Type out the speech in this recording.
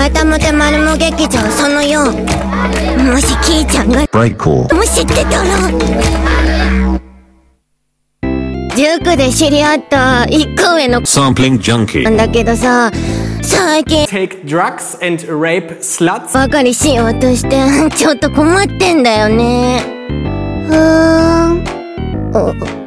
またもて丸も劇場その4もしキーちゃんが Break call. もしってたら塾で知り合った一個上の Sampling junkie. なんだけどさ最近 take drugs and rape sluts. ばかりしようとしてちょっと困ってんだよねふーんお